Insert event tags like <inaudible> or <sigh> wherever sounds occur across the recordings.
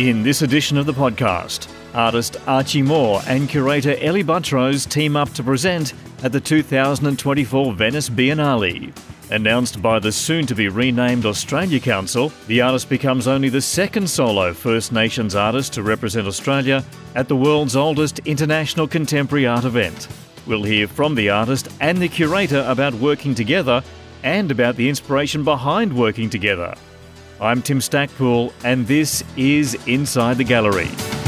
In this edition of the podcast, artist Archie Moore and curator Ellie Buttrose team up to present at the 2024 Venice Biennale. Announced by the soon to be renamed Australia Council, the artist becomes only the second solo First Nations artist to represent Australia at the world's oldest international contemporary art event. We'll hear from the artist and the curator about working together and about the inspiration behind working together. I'm Tim Stackpool, and this is Inside the Gallery.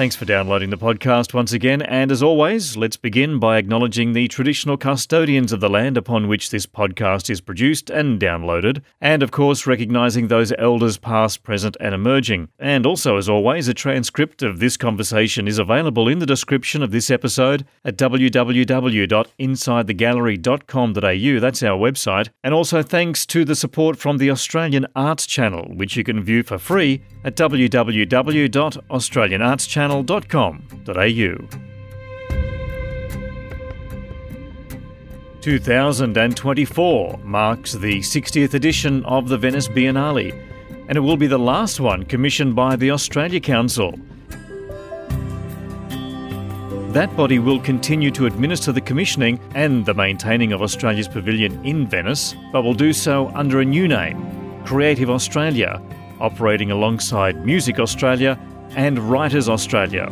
Thanks for downloading the podcast once again, and as always, let's begin by acknowledging the traditional custodians of the land upon which this podcast is produced and downloaded, and of course, recognising those elders past, present, and emerging. And also, as always, a transcript of this conversation is available in the description of this episode at www.insidethegallery.com.au. That's our website. And also, thanks to the support from the Australian Arts Channel, which you can view for free at www.australianartschannel.com.au. 2024 marks the 60th edition of the Venice Biennale, and it will be the last one commissioned by the Australia Council. That body will continue to administer the commissioning and the maintaining of Australia's pavilion in Venice, but will do so under a new name, Creative Australia, operating alongside Music Australia and Writers Australia.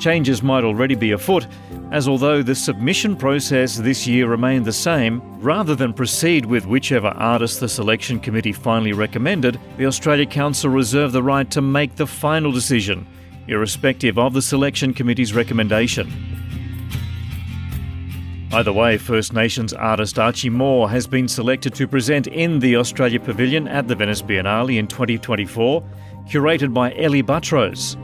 Changes might already be afoot, as although the submission process this year remained the same, rather than proceed with whichever artist the selection committee finally recommended, the Australia Council reserved the right to make the final decision, irrespective of the selection committee's recommendation. Either way, First Nations artist Archie Moore has been selected to present in the Australia Pavilion at the Venice Biennale in 2024, curated by Ellie Buttrose.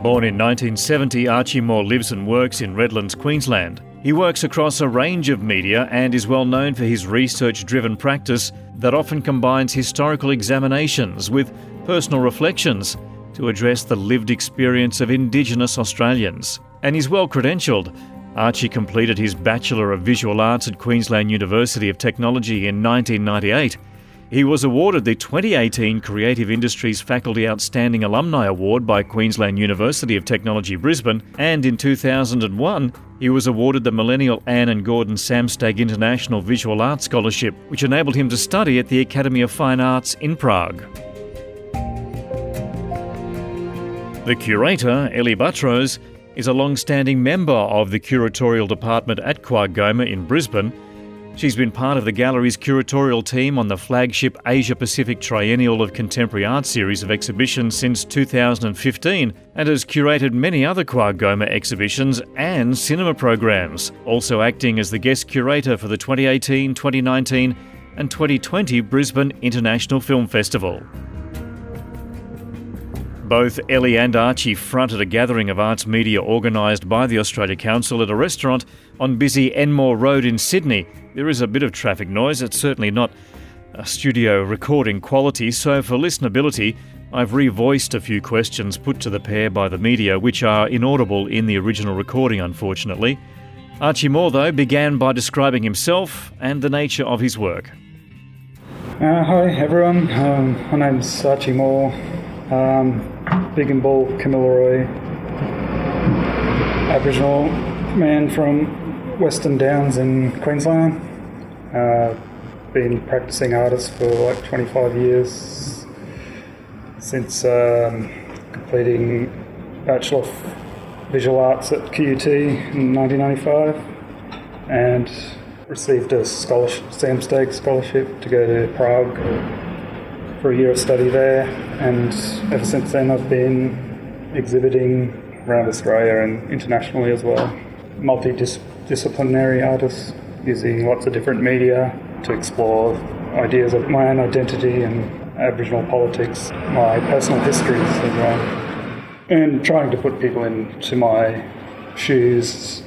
Born in 1970, Archie Moore lives and works in Redlands, Queensland. He works across a range of media and is well known for his research driven practice that often combines historical examinations with personal reflections to address the lived experience of Indigenous Australians. And he's well credentialed. Archie completed his Bachelor of Visual Arts at Queensland University of Technology in 1998. He was awarded the 2018 Creative Industries Faculty Outstanding Alumni Award by Queensland University of Technology Brisbane, and in 2001, he was awarded the Millennial Anne and Gordon Samstag International Visual Arts Scholarship, which enabled him to study at the Academy of Fine Arts in Prague. The curator, Ellie Buttrose, is a long standing member of the curatorial department at QAGOMA in Brisbane. She's been part of the gallery's curatorial team on the flagship Asia Pacific Triennial of Contemporary Art series of exhibitions since 2015 and has curated many other QAGOMA exhibitions and cinema programs, also acting as the guest curator for the 2018, 2019, and 2020 Brisbane International Film Festival. Both Ellie and Archie fronted a gathering of arts media organised by the Australia Council at a restaurant on busy Enmore Road in Sydney. There is a bit of traffic noise, it's certainly not a studio recording quality, so for listenability, I've revoiced a few questions put to the pair by the media, which are inaudible in the original recording, unfortunately. Archie Moore, though, began by describing himself and the nature of his work. Uh, hi, everyone. Um, my name's Archie Moore. Um, Bigambul Kamilaroi, Aboriginal man from Western Downs in Queensland. Uh, been practicing artist for like 25 years since um, completing Bachelor of Visual Arts at QUT in 1995 and received a scholarship, Samstag scholarship to go to Prague for a year of study there, and ever since then I've been exhibiting around Australia and internationally as well. Multidisciplinary artist, using lots of different media to explore ideas of my own identity and Aboriginal politics, my personal histories as well, and trying to put people into my shoes,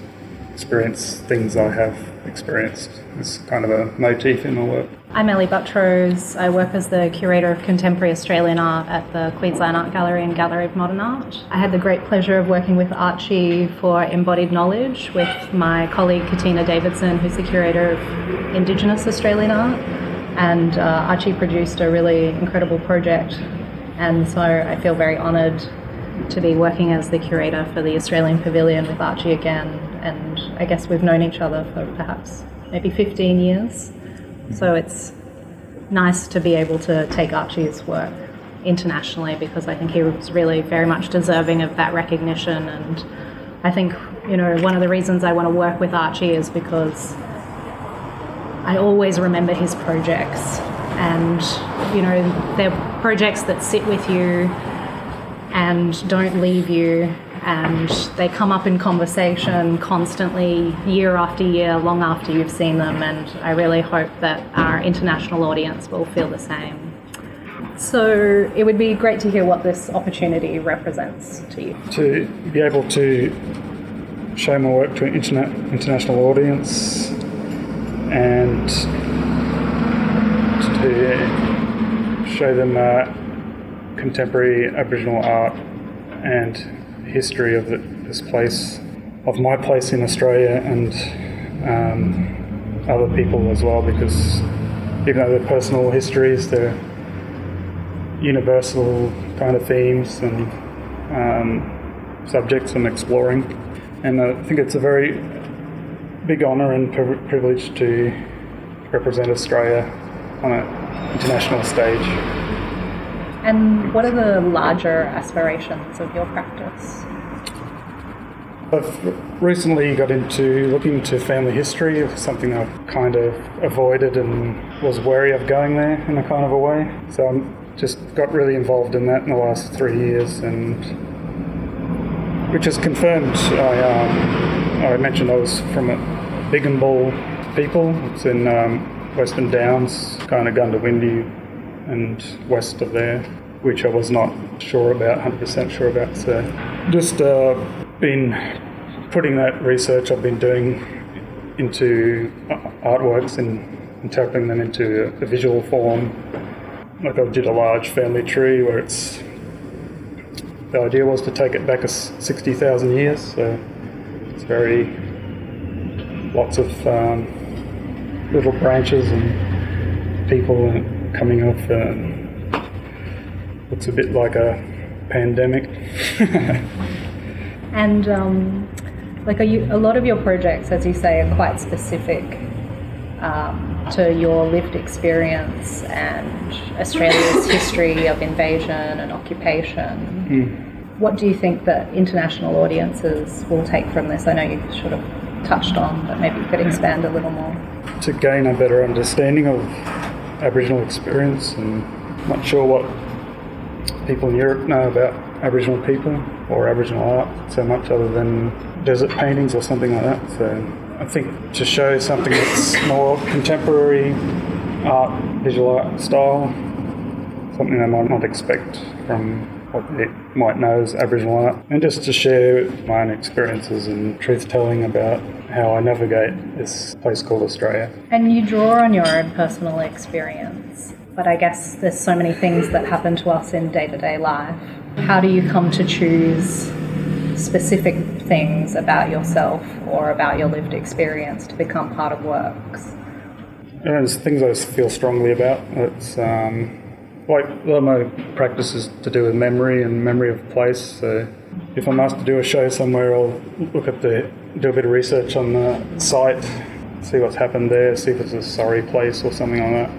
experience things I have experienced. It's kind of a motif in my work. I'm Ellie Buttrose. I work as the curator of contemporary Australian art at the Queensland Art Gallery and Gallery of Modern Art. I had the great pleasure of working with Archie for Embodied Knowledge with my colleague Katina Davidson, who's the curator of Indigenous Australian art. And uh, Archie produced a really incredible project, and so I feel very honoured to be working as the curator for the Australian Pavilion with Archie again. And I guess we've known each other for perhaps maybe 15 years. So it's nice to be able to take Archie's work internationally because I think he was really very much deserving of that recognition. And I think, you know, one of the reasons I want to work with Archie is because I always remember his projects. And, you know, they're projects that sit with you and don't leave you. And they come up in conversation constantly year after year long after you've seen them. And i really hope that our international audience will feel the same. So it would be great to hear what this opportunity represents to you. To be able to show my work to an internet, international audience and to show them uh, contemporary Aboriginal art and history of this place, of my place in Australia, and um, other people as well, because even though they're personal histories, they're universal kind of themes and um, subjects I'm exploring. And I think it's a very big honour and privilege to represent Australia on an international stage. And what are the larger aspirations of your practice? I've recently got into looking into family history, something I've kind of avoided and was wary of going there in a kind of a way. So I'm just got really involved in that in the last three years, and which has confirmed. I, um, I mentioned I was from a Bigambul people. It's in um, Western Downs, kind of Goondiwindi and west of there, which I was not sure about, 100% sure about. So just uh, been putting that research I've been doing into artworks and interpreting them into a, visual form. Like I did a large family tree where it's the idea was to take it back a 60,000 years, so it's very lots of um, little branches and people coming off. Uh, looks a bit like a pandemic. <laughs> and um, like, are you a lot of your projects, as you say, are quite specific um, to your lived experience and Australia's <laughs> history of invasion and occupation. Mm. What do you think that international audiences will take from this? I know you sort of touched on, but maybe you could expand a little more. To gain a better understanding of Aboriginal experience, and not sure what people in Europe know about Aboriginal people or Aboriginal art so much, other than desert paintings or something like that. So I think to show something that's more contemporary art, visual art style, something they might not expect from what they might know as Aboriginal art, and just to share my own experiences and truth telling about how I navigate this place called Australia. And you draw on your own personal experience, but I guess there's so many things that happen to us in day to day life. How do you come to choose specific things about yourself or about your lived experience to become part of works? There's things I feel strongly about. It's um, like a lot of my practice is to do with memory and memory of place. So if I'm asked to do a show somewhere, I'll look at the do a bit of research on the site, see what's happened there, see if it's a sorry place or something like that,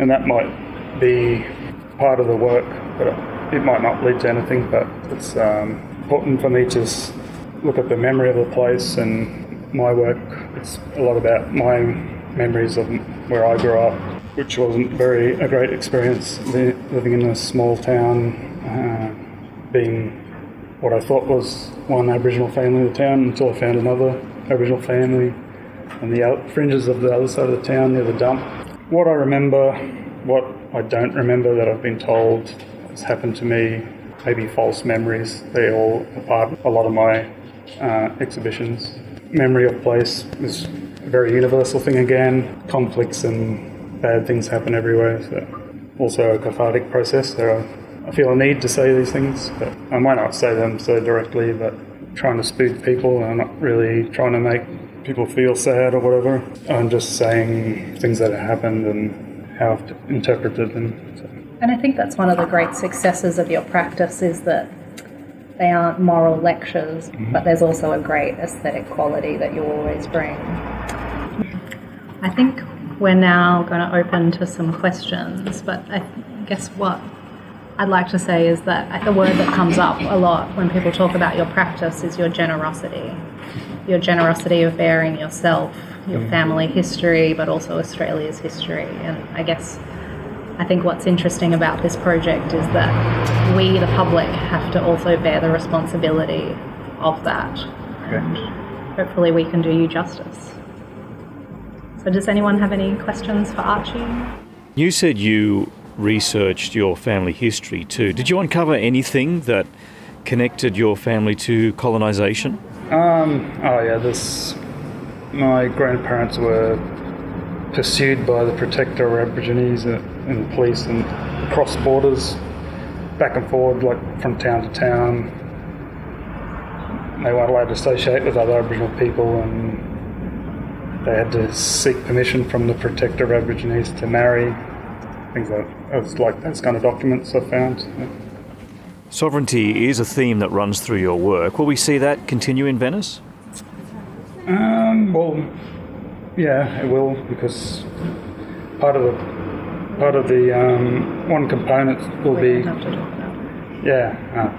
and that might be part of the work, but it might not lead to anything. But it's um, important for me to look at the memory of the place and my work. It's a lot about my memories of where I grew up which wasn't very a great experience living in a small town, uh, being what I thought was one Aboriginal family in the town until I found another Aboriginal family on the out- fringes of the other side of the town near the dump. What I remember, what I don't remember that I've been told has happened to me, maybe false memories, they all are part of a lot of my uh, exhibitions. memory of place is a very universal thing again. Conflicts and bad things happen everywhere. So also a cathartic process. So I feel a need to say these things, but I might not say them so directly, but trying to spook people. I'm not really trying to make people feel sad or whatever. I'm just saying things that have happened and how I've interpreted them. So. And I think that's one of the great successes of your practice is that they aren't moral lectures, mm-hmm. but there's also a great aesthetic quality that you always bring. I think we're now going to open to some questions, but I guess what I'd like to say is that the word that comes up a lot when people talk about your practice is your generosity. Your generosity of bearing yourself, your mm. family history, but also Australia's history. And I guess I think what's interesting about this project is that we, the public, have to also bear the responsibility of that. And hopefully we can do you justice. So, does anyone have any questions for Archie? You said you researched your family history too. Did you uncover anything that connected your family to colonisation? Um, oh yeah, this. My grandparents were pursued by the Protector of Aborigines and the police and cross borders, back and forward, like from town to town. They weren't allowed to associate with other Aboriginal people, and they had to seek permission from the Protector of Aborigines to marry. Things like it was like those kind of documents I found. Sovereignty is a theme that runs through your work. Will we see that continue in Venice? Um, well, yeah, it will because part of the part of the um, one component will be. Yeah. Uh,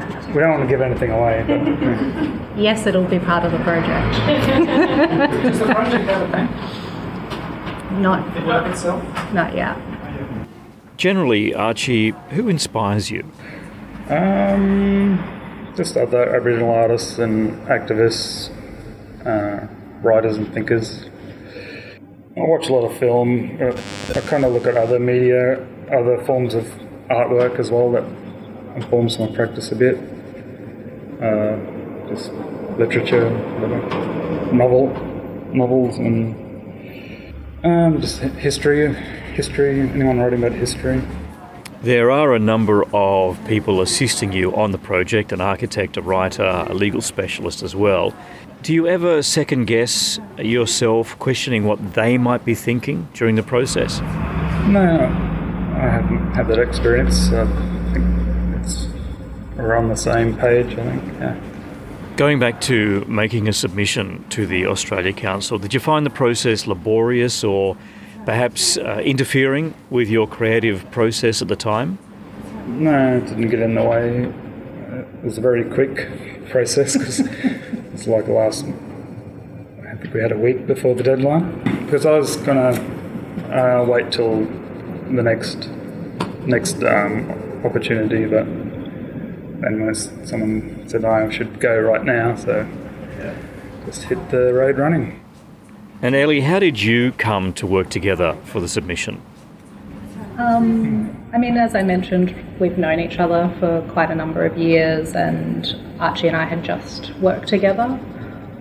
<laughs> we don't want to give anything away. But. <laughs> Yes, it'll be part of the project. Does the project have a name? Not. The work itself? Not yet. Generally, Archie, who inspires you? Um, just other Aboriginal artists and activists. Uh, writers and thinkers. I watch a lot of film. Uh, I kind of look at other media, other forms of artwork as well that informs my practice a bit. Uh, just literature, novel, novels, and um, just history. History. Anyone writing about history? There are a number of people assisting you on the project an architect, a writer, a legal specialist as well. Do you ever second guess yourself, questioning what they might be thinking during the process? No, I haven't had that experience. It's we're on the same page. I think. Yeah. Going back to making a submission to the Australia Council, did you find the process laborious or perhaps uh, interfering with your creative process at the time? No, it didn't get in the way. It was a very quick <laughs> process because <laughs> It's like the last, I think we had a week before the deadline because I was gonna uh, wait till the next next um, opportunity, but then when someone said I should go right now, so just hit the road running. And Ellie, how did you come to work together for the submission? Um, I mean, as I mentioned, we've known each other for quite a number of years, and Archie and I had just worked together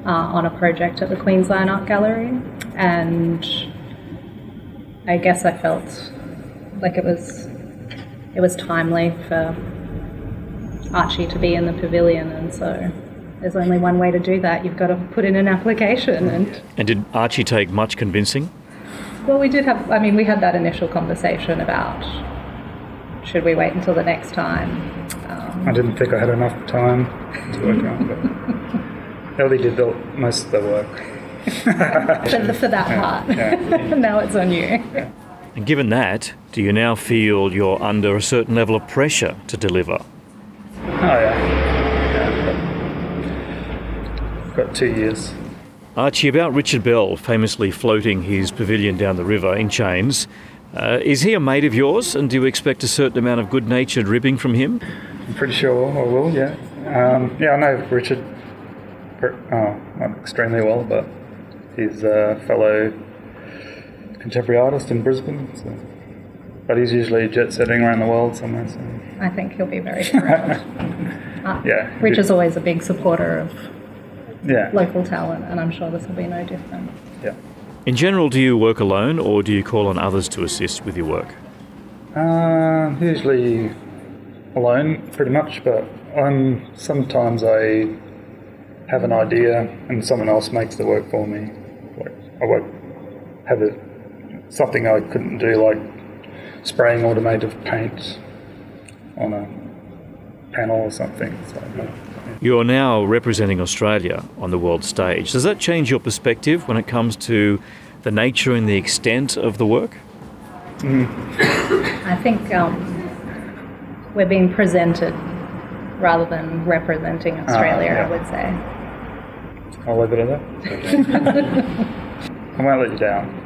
uh, on a project at the Queensland Art Gallery, and I guess I felt like it was it was timely for Archie to be in the pavilion, and so there's only one way to do that. You've got to put in an application, and and did Archie take much convincing? Well, we did have. I mean, we had that initial conversation about should we wait until the next time. Um, I didn't think I had enough time to work on, but <laughs> Ellie did the, most of the work. <laughs> for, for, that part. Yeah, yeah. <laughs> now it's on you. Yeah. And given that, do you now feel you're under a certain level of pressure to deliver? Oh yeah. yeah. Got two years. Archie, about Richard Bell famously floating his pavilion down the river in chains, uh, is he a mate of yours, and do you expect a certain amount of good natured ribbing from him? I'm pretty sure I will, yeah. Um, yeah, I know Richard oh, not extremely well, but he's a fellow contemporary artist in Brisbane. So. But he's usually jet setting around the world somewhere. So. I think he'll be very <laughs> thrilled. uh, yeah. Richard's always a big supporter of Yeah. local talent, and I'm sure this will be no different. Yeah. In general, do you work alone or do you call on others to assist with your work? Uh, usually alone, pretty much, but I'm sometimes I have an idea and someone else makes the work for me. Like I won't have it something I couldn't do, like spraying automated paint on a panel or something. So, yeah. You're now representing Australia on the world stage. Does that change your perspective when it comes to the nature and the extent of the work? I think um, we're being presented rather than representing Australia, yeah. I would say. I'll leave it at that. <laughs> I won't let you down.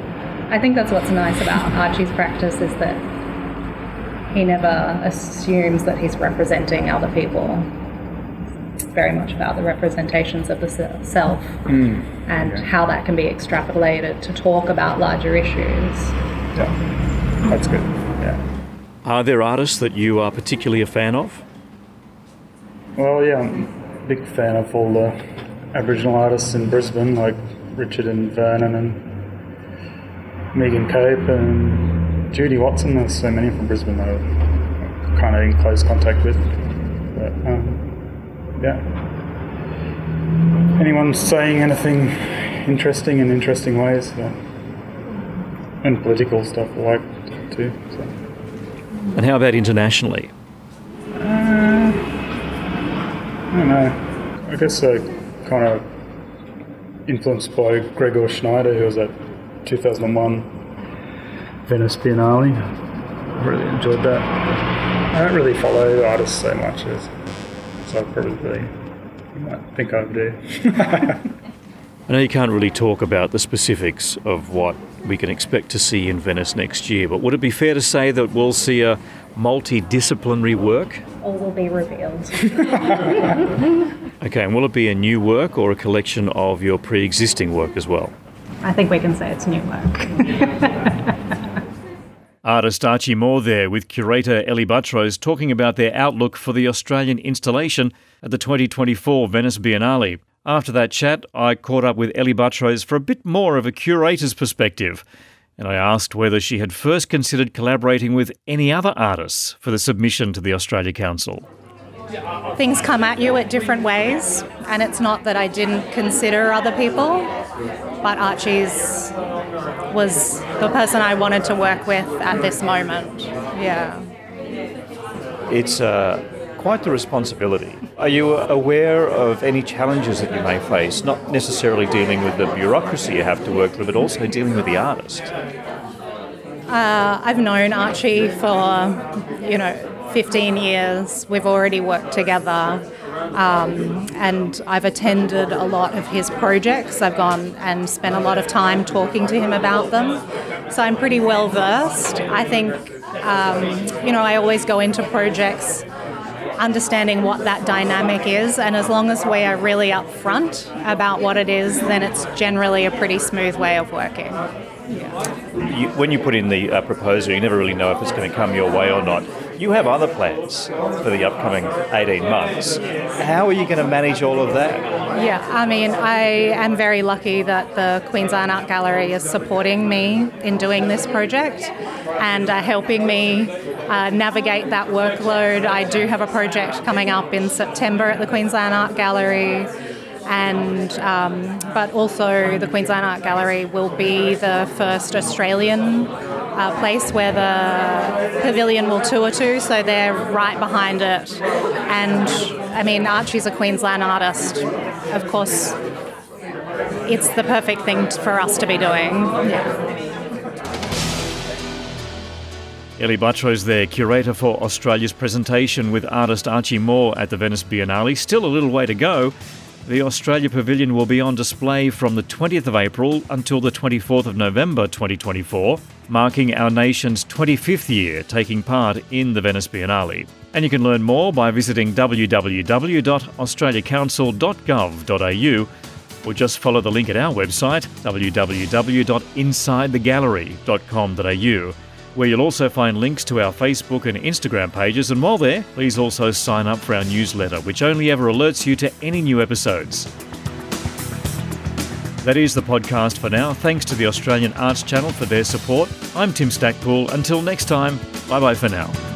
<laughs> <laughs> I think that's what's nice about Archie's practice is that he never assumes that he's representing other people. It's very much about the representations of the se- self mm. and how that can be extrapolated to talk about larger issues. Yeah. That's good. Yeah. Are there artists that you are particularly a fan of? Well, yeah, I'm a big fan of all the Aboriginal artists in Brisbane, like Richard and Vernon and Megan Cope and Judy Watson. There's so many from Brisbane that I'm kind of in close contact with. But, um, yeah. Anyone saying anything interesting in interesting ways, yeah. and political stuff like too. So. And how about internationally? I don't know. I guess I kind of influenced by Gregor Schneider, who was at 2001 Venice Biennale. I really enjoyed that. I don't really follow artists so much as, so I probably you might think I do. <laughs> I know you can't really talk about the specifics of what we can expect to see in Venice next year, but would it be fair to say that we'll see a multidisciplinary work? All will be revealed. <laughs> Okay, and will it be a new work or a collection of your pre existing work as well? I think we can say it's new work. <laughs> Artist Archie Moore there with curator Ellie Buttrose talking about their outlook for the Australian installation at the 2024 Venice Biennale. After that chat, I caught up with Ellie Buttrose for a bit more of a curator's perspective, and I asked whether she had first considered collaborating with any other artists for the submission to the Australia Council. Things come at you at different ways, and it's not that I didn't consider other people, but Archie's was the person I wanted to work with at this moment. Yeah. It's uh, quite the responsibility. Are you aware of any challenges that you may face, not necessarily dealing with the bureaucracy you have to work through, but also dealing with the artist? Uh, I've known Archie for, you know, 15 years. We've already worked together. Um, and I've attended a lot of his projects. I've gone and spent a lot of time talking to him about them. So I'm pretty well versed. I think, um, you know, I always go into projects understanding what that dynamic is, and as long as we are really upfront about what it is, then it's generally a pretty smooth way of working. You, when you put in the uh, proposal, you never really know if it's going to come your way or not. You have other plans for the upcoming 18 months. How are you going to manage all of that? Yeah, I mean, I am very lucky that the Queensland Art Gallery is supporting me in doing this project and uh, helping me uh, navigate that workload. I do have a project coming up in September at the Queensland Art Gallery. And um, but also the Queensland Art Gallery will be the first Australian uh, place where the pavilion will tour to, so they're right behind it. And I mean, Archie's a Queensland artist, of course. It's the perfect thing for us to be doing. Ellie is there, curator for Australia's presentation with artist Archie Moore at the Venice Biennale. Still a little way to go. The Australia Pavilion will be on display from the 20th of April until the 24th of November 2024, marking our nation's 25th year taking part in the Venice Biennale. And you can learn more by visiting www.australiacouncil.gov.au or just follow the link at our website www.insidethegallery.com.au where you'll also find links to our Facebook and Instagram pages. And while there, please also sign up for our newsletter, which only ever alerts you to any new episodes. That is the podcast for now. Thanks to the Australian Arts Channel for their support. I'm Tim Stackpool. Until next time, bye bye for now.